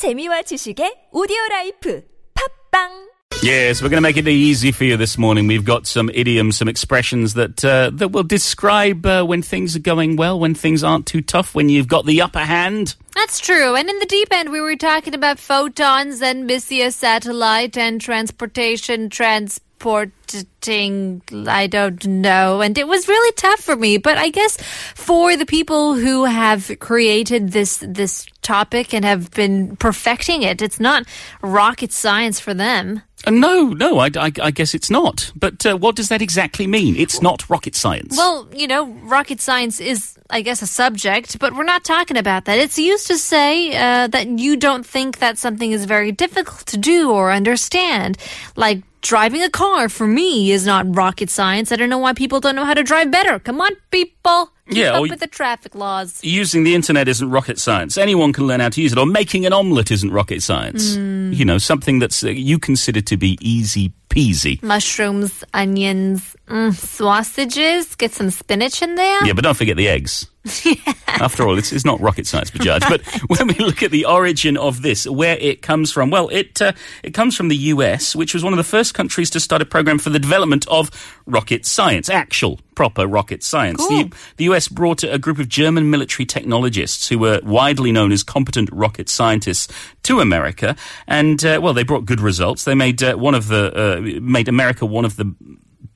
재미와 지식의 오디오 라이프 팝빵 Yes, we're going to make it easy for you this morning. We've got some idioms, some expressions that uh, that will describe uh, when things are going well, when things aren't too tough, when you've got the upper hand. That's true. And in the deep end, we were talking about photons and Micius satellite and transportation, transport transporting, I don't know. And it was really tough for me. But I guess for the people who have created this, this topic and have been perfecting it, it's not rocket science for them. Uh, no, no, I, I, I guess it's not. But uh, what does that exactly mean? It's not rocket science. Well, you know, rocket science is, I guess, a subject, but we're not talking about that. It's used to say uh, that you don't think that something is very difficult to do or understand. Like driving a car, for me, is not rocket science. I don't know why people don't know how to drive better. Come on, people. Yeah, up or- with the traffic laws. Using the internet isn't rocket science. Anyone can learn how to use it. Or making an omelette isn't rocket science. You know, something that's uh, you consider to be easy peasy. Mushrooms, onions, mm, sausages. Get some spinach in there. Yeah, but don't forget the eggs. After all, it's, it's not rocket science, but judge. But when we look at the origin of this, where it comes from, well, it uh, it comes from the U.S., which was one of the first countries to start a program for the development of rocket science, actual proper rocket science. Cool. The, the U.S. brought a group of German military technologists who were widely known as competent rocket scientists to America, and uh, well, they brought good results. They made uh, one of the uh, made America one of the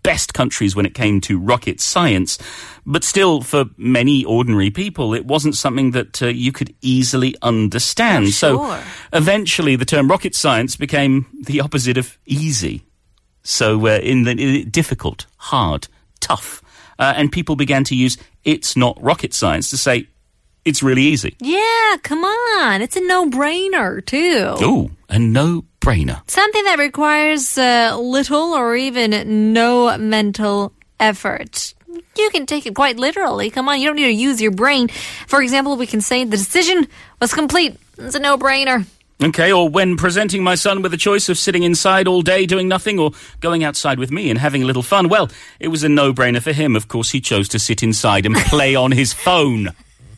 best countries when it came to rocket science, but still, for many ordinary people, it wasn't something that uh, you could easily understand. So, sure. eventually, the term rocket science became the opposite of easy. So, uh, in the in difficult, hard, tough, uh, and people began to use "it's not rocket science" to say it's really easy. Yeah, come on. It's a no-brainer, too. Ooh, a no-brainer. Something that requires uh, little or even no mental effort. You can take it quite literally. Come on, you don't need to use your brain. For example, we can say the decision was complete. It's a no brainer. Okay, or when presenting my son with the choice of sitting inside all day doing nothing or going outside with me and having a little fun, well, it was a no brainer for him. Of course, he chose to sit inside and play on his phone.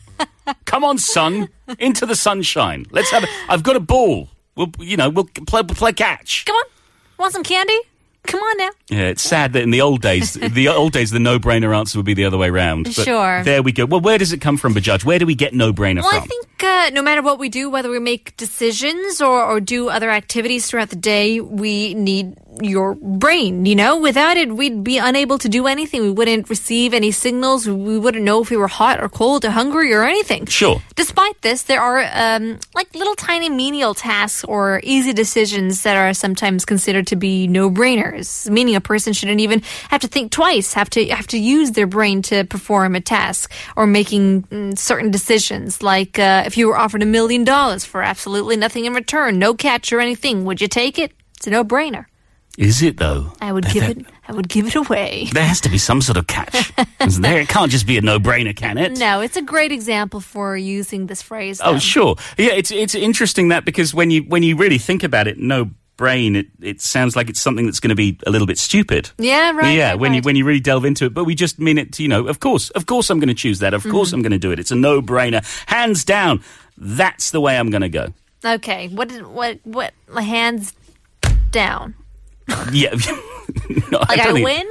Come on, son, into the sunshine. Let's have. A, I've got a ball. We'll, you know, we'll play, we'll play catch. Come on, want some candy? Come on now. Yeah, it's sad that in the old days, the old days, the no-brainer answer would be the other way round. But Sure. There we go. Well, where does it come from, Bajaj? Where do we get no-brainer Well, from? I think uh, no matter what we do, whether we make decisions or, or do other activities throughout the day, we need your brain. You know, without it, we'd be unable to do anything. We wouldn't receive any signals. We wouldn't know if we were hot or cold or hungry or anything. Sure. Despite this, there are um, like little tiny menial tasks or easy decisions that are sometimes considered to be no-brainers. Meaning, a person shouldn't even have to think twice, have to have to use their brain to perform a task or making mm, certain decisions. Like uh, if you were offered a million dollars for absolutely nothing in return, no catch or anything, would you take it? It's a no-brainer. Is it though? I would give it. I would give it away. There has to be some sort of catch. Isn't there? It can't just be a no-brainer, can it? No, it's a great example for using this phrase. Oh, sure. Yeah, it's it's interesting that because when you when you really think about it, no brain, it, it sounds like it's something that's going to be a little bit stupid. Yeah, right. yeah, right, when you when you really delve into it, but we just mean it. To, you know, of course, of course, I'm going to choose that. Of Mm-hmm. course, I'm going to do it. It's a no-brainer, hands down. That's the way I'm going to go. Okay, what did what what hands down? Yeah, No, Like I, don't win?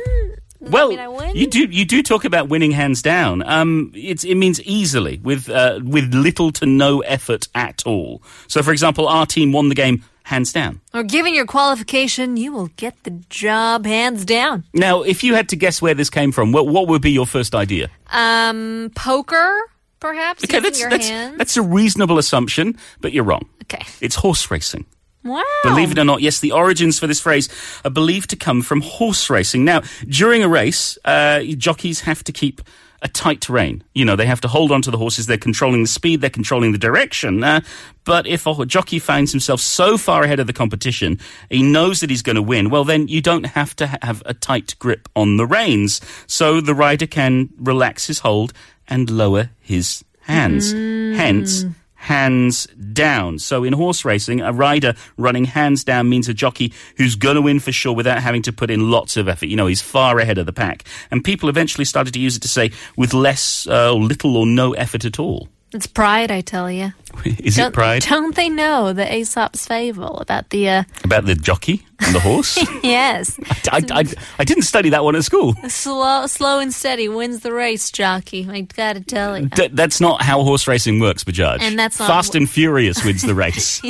Well, I mean, I you do you do talk about winning hands down. Um, it's, it means easily with uh, with little to no effort at all. So, for example, our team won the game hands down. Or given your qualification, you will get the job hands down. Now, if you had to guess where this came from, what, what would be your first idea? Um, poker, perhaps. Okay, that's your that's hands. that's a reasonable assumption, but you're wrong. okay. It's horse racing. Wow. Believe it or not, yes, the origins for this phrase are believed to come from horse racing. Now, during a race, uh, jockeys have to keep a tight rein. You know, they have to hold on to the horses. They're controlling the speed. They're controlling the direction. Uh, but if a jockey finds himself so far ahead of the competition, he knows that he's going to win. Well, then you don't have to have a tight grip on the reins. So the rider can relax his hold and lower his hands. Hence, hands down. So in horse racing, a rider running hands down means a jockey who's going to win for sure without having to put in lots of effort. You know, he's far ahead of the pack. And people eventually started to use it to say with less uh, little or no effort at all. It's pride, I tell you. Is Don't, it pride? Don't they know the Aesop's fable about the? Uh, About the jockey and the horse? yes, I, I, I didn't study that one at school. slow, slow and steady wins the race, jockey. I gotta tell you. D- that's not how horse racing works, Bajaj. And that's not Fast and Furious wins the race.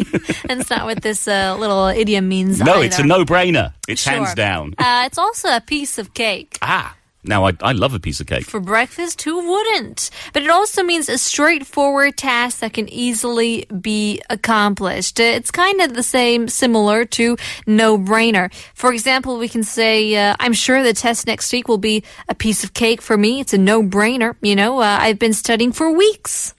That's not what this uh, little idiom means. no, it's a no-brainer. It's Sure. hands down. Uh, it's also a piece of cake. ah, now I, I love a piece of cake. For breakfast, who wouldn't? But it also means a straightforward task that can easily be accomplished. It's kind of the same, similar to no brainer. For example, we can say, uh, I'm sure the test next week will be a piece of cake for me. It's a no brainer. You know, uh, I've been studying for weeks.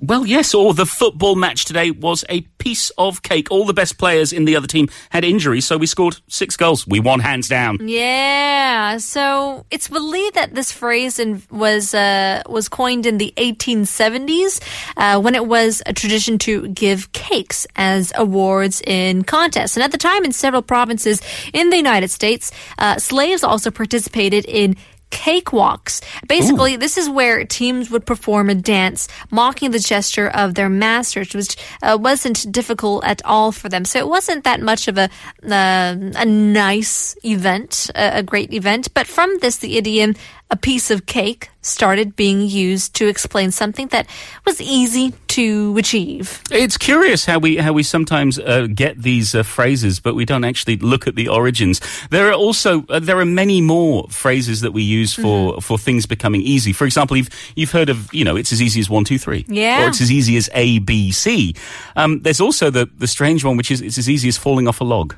Well, yes, or the football match today was a piece of cake. All the best players in the other team had injuries, so we scored six goals. We won hands down. Yeah, so it's believed that this phrase in, was uh, was coined in the 1870s uh, when it was a tradition to give cakes as awards in contests. And at the time, in several provinces in the United States, uh, slaves also participated in cakewalks. Basically, this is where teams would perform a dance mocking the gesture of their masters, which uh, wasn't difficult at all for them. So it wasn't that much of a uh, a nice event, a, a great event. But from this, the idiom "a piece of cake" started being used to explain something that was easy to achieve. It's curious how we how we sometimes uh, get these uh, phrases, but we don't actually look at the origins. There are also uh, there are many more phrases that we use for for things becoming easy. For example, you've you've heard of you know it's as easy as one two three, Yeah. or it's as easy as A B C. Um, there's also the the strange one, which is it's as easy as falling off a log.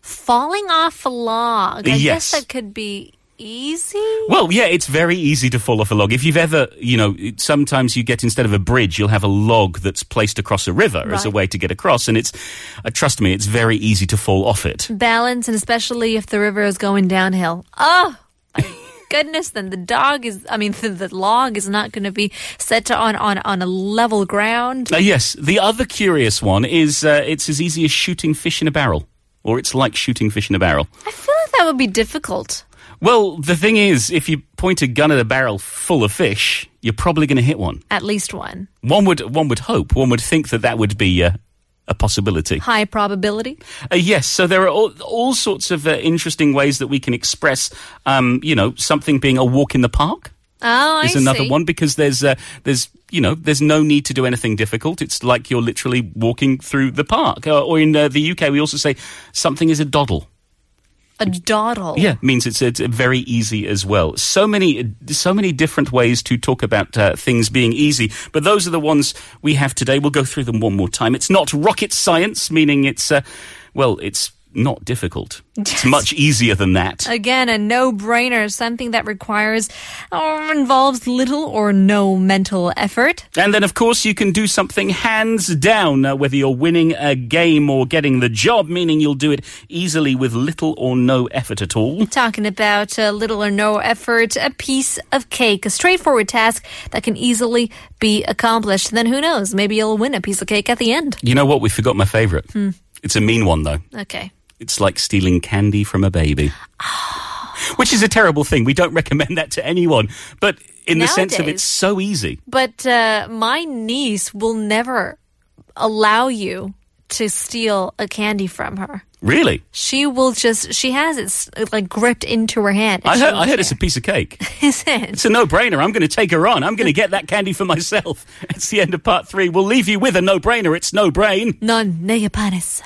Falling off a log. I Yes. guess that could be easy. Well, yeah, it's very easy to fall off a log. If you've ever, you know, sometimes you get instead of a bridge, you'll have a log that's placed across a river as a way to get across, and it's, uh, trust me, it's very easy to fall off it. balance, and especially if the river is going downhill. Oh, goodness! Then the dog is, I mean, the, the log is not going to be set on, on, on a level ground. Uh, yes, the other curious one is uh, it's as easy as shooting fish in a barrel, or it's like shooting fish in a barrel. I feel like that would be difficult. Well, the thing is, if you point a gun at a barrel full of fish, you're probably going to hit one. At least one. One would one would hope, one would think that that would be uh, a possibility. High probability. Uh, yes, so there are all, all sorts of uh, interesting ways that we can express, um, you know, something being a walk in the park Oh, I is another see. one because there's uh, there's you know there's no need to do anything difficult. It's like you're literally walking through the park. Uh, or in uh, the UK, we also say something is a doddle. A dawdle. Yeah, means it's it's very easy as well. So many so many different ways to talk about uh, things being easy, but those are the ones we have today. We'll go through them one more time. It's not rocket science, meaning it's uh, well, it's not difficult. It's much easier than that. Again, a no-brainer, something that requires or involves little or no mental effort. And then, of course, you can do something hands down, uh, whether you're winning a game or getting the job, meaning you'll do it easily with little or no effort at all. Talking about uh, little or no effort, a piece of cake, a straightforward task that can easily be accomplished. Then who knows? Maybe you'll win a piece of cake at the end. You know what? We forgot my favourite. It's a mean one, though. Okay. It's like stealing candy from a baby. Which is a terrible thing. We don't recommend that to anyone. But in the sense of it's so easy. But uh, my niece will never allow you to steal a candy from her. Really? She will just, she has it like gripped into her hand. I heard, I heard it's a piece of cake. Is it? It's a no-brainer. I'm going to take her on. I'm going to get that candy for myself. It's the end of part three. We'll leave you with a no-brainer. It's no brain. Non negapanes.